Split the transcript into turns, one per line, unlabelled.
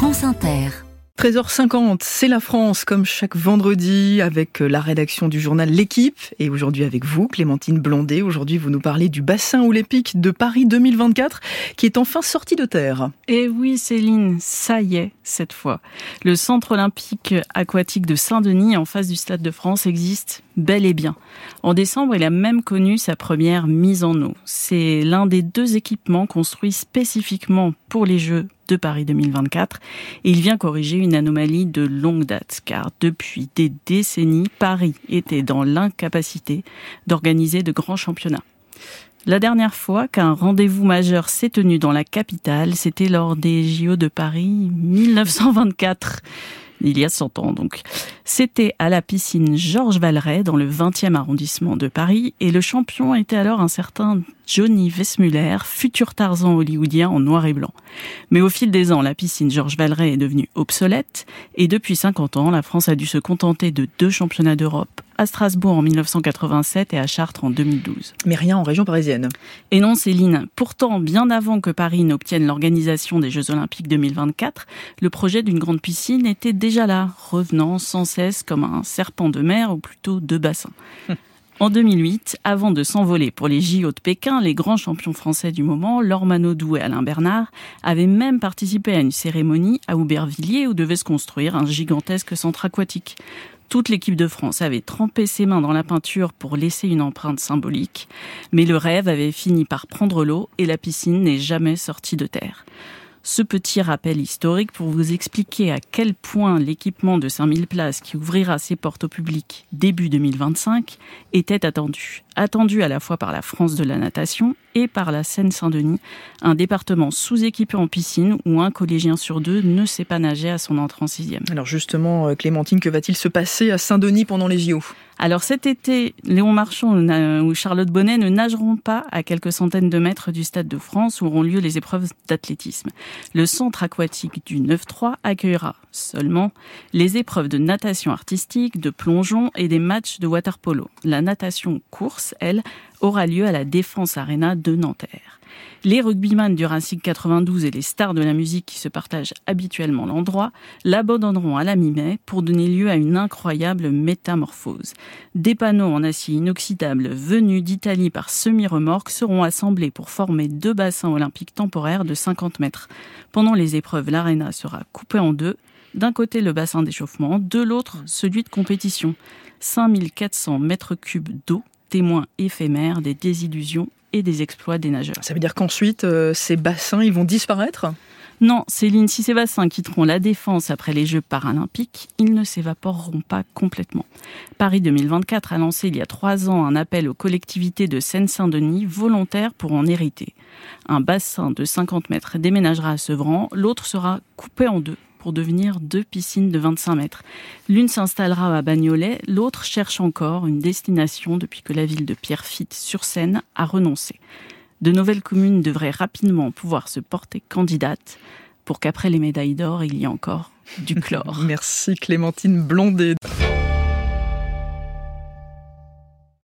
France Inter.
13h50, c'est la France, comme chaque vendredi, avec la rédaction du journal L'équipe. Et aujourd'hui avec vous, Clémentine Blondet. Aujourd'hui, vous nous parlez du bassin olympique de Paris 2024, qui est enfin sorti de terre.
Et oui, Céline, ça y est, cette fois. Le centre olympique aquatique de Saint-Denis, en face du Stade de France, existe bel et bien. En décembre, il a même connu sa première mise en eau. C'est l'un des deux équipements construits spécifiquement pour les Jeux de Paris 2024 et il vient corriger une anomalie de longue date car depuis des décennies, Paris était dans l'incapacité d'organiser de grands championnats. La dernière fois qu'un rendez-vous majeur s'est tenu dans la capitale, c'était lors des JO de Paris 1924 il y a 100 ans donc. C'était à la piscine Georges Valeret dans le 20e arrondissement de Paris et le champion était alors un certain Johnny Westmuller, futur Tarzan hollywoodien en noir et blanc. Mais au fil des ans, la piscine Georges Valeret est devenue obsolète et depuis 50 ans, la France a dû se contenter de deux championnats d'Europe à Strasbourg en 1987 et à Chartres en 2012.
Mais rien en région parisienne.
Et non, Céline. Pourtant, bien avant que Paris n'obtienne l'organisation des Jeux Olympiques 2024, le projet d'une grande piscine était déjà là, revenant sans cesse comme un serpent de mer ou plutôt de bassin. En 2008, avant de s'envoler pour les JO de Pékin, les grands champions français du moment, Laure Manodou et Alain Bernard, avaient même participé à une cérémonie à Aubervilliers où devait se construire un gigantesque centre aquatique. Toute l'équipe de France avait trempé ses mains dans la peinture pour laisser une empreinte symbolique, mais le rêve avait fini par prendre l'eau et la piscine n'est jamais sortie de terre ce petit rappel historique pour vous expliquer à quel point l'équipement de 5000 places qui ouvrira ses portes au public début 2025 était attendu. Attendu à la fois par la France de la natation et par la Seine-Saint-Denis, un département sous-équipé en piscine où un collégien sur deux ne sait pas nager à son entrée en sixième.
Alors justement, euh, Clémentine, que va-t-il se passer à Saint-Denis pendant les JO
alors cet été, Léon Marchand ou Charlotte Bonnet ne nageront pas à quelques centaines de mètres du Stade de France où auront lieu les épreuves d'athlétisme. Le centre aquatique du 9-3 accueillera seulement les épreuves de natation artistique, de plongeon et des matchs de water polo. La natation course, elle, aura lieu à la Défense Arena de Nanterre. Les rugbyman du Racing 92 et les stars de la musique qui se partagent habituellement l'endroit l'abandonneront à la mi-mai pour donner lieu à une incroyable métamorphose. Des panneaux en acier inoxydable venus d'Italie par semi-remorque seront assemblés pour former deux bassins olympiques temporaires de 50 mètres. Pendant les épreuves, l'aréna sera coupée en deux. D'un côté le bassin d'échauffement, de l'autre celui de compétition. 5400 mètres cubes d'eau témoins éphémères des désillusions et des exploits des nageurs.
Ça veut dire qu'ensuite, euh, ces bassins, ils vont disparaître?
Non, Céline, si ces bassins quitteront la défense après les Jeux paralympiques, ils ne s'évaporeront pas complètement. Paris 2024 a lancé il y a trois ans un appel aux collectivités de Seine-Saint-Denis volontaires pour en hériter. Un bassin de 50 mètres déménagera à Sevran, l'autre sera coupé en deux pour devenir deux piscines de 25 mètres. L'une s'installera à Bagnolet, l'autre cherche encore une destination depuis que la ville de Pierrefitte sur Seine a renoncé. De nouvelles communes devraient rapidement pouvoir se porter candidates pour qu'après les médailles d'or, il y ait encore du chlore.
Merci Clémentine Blondet.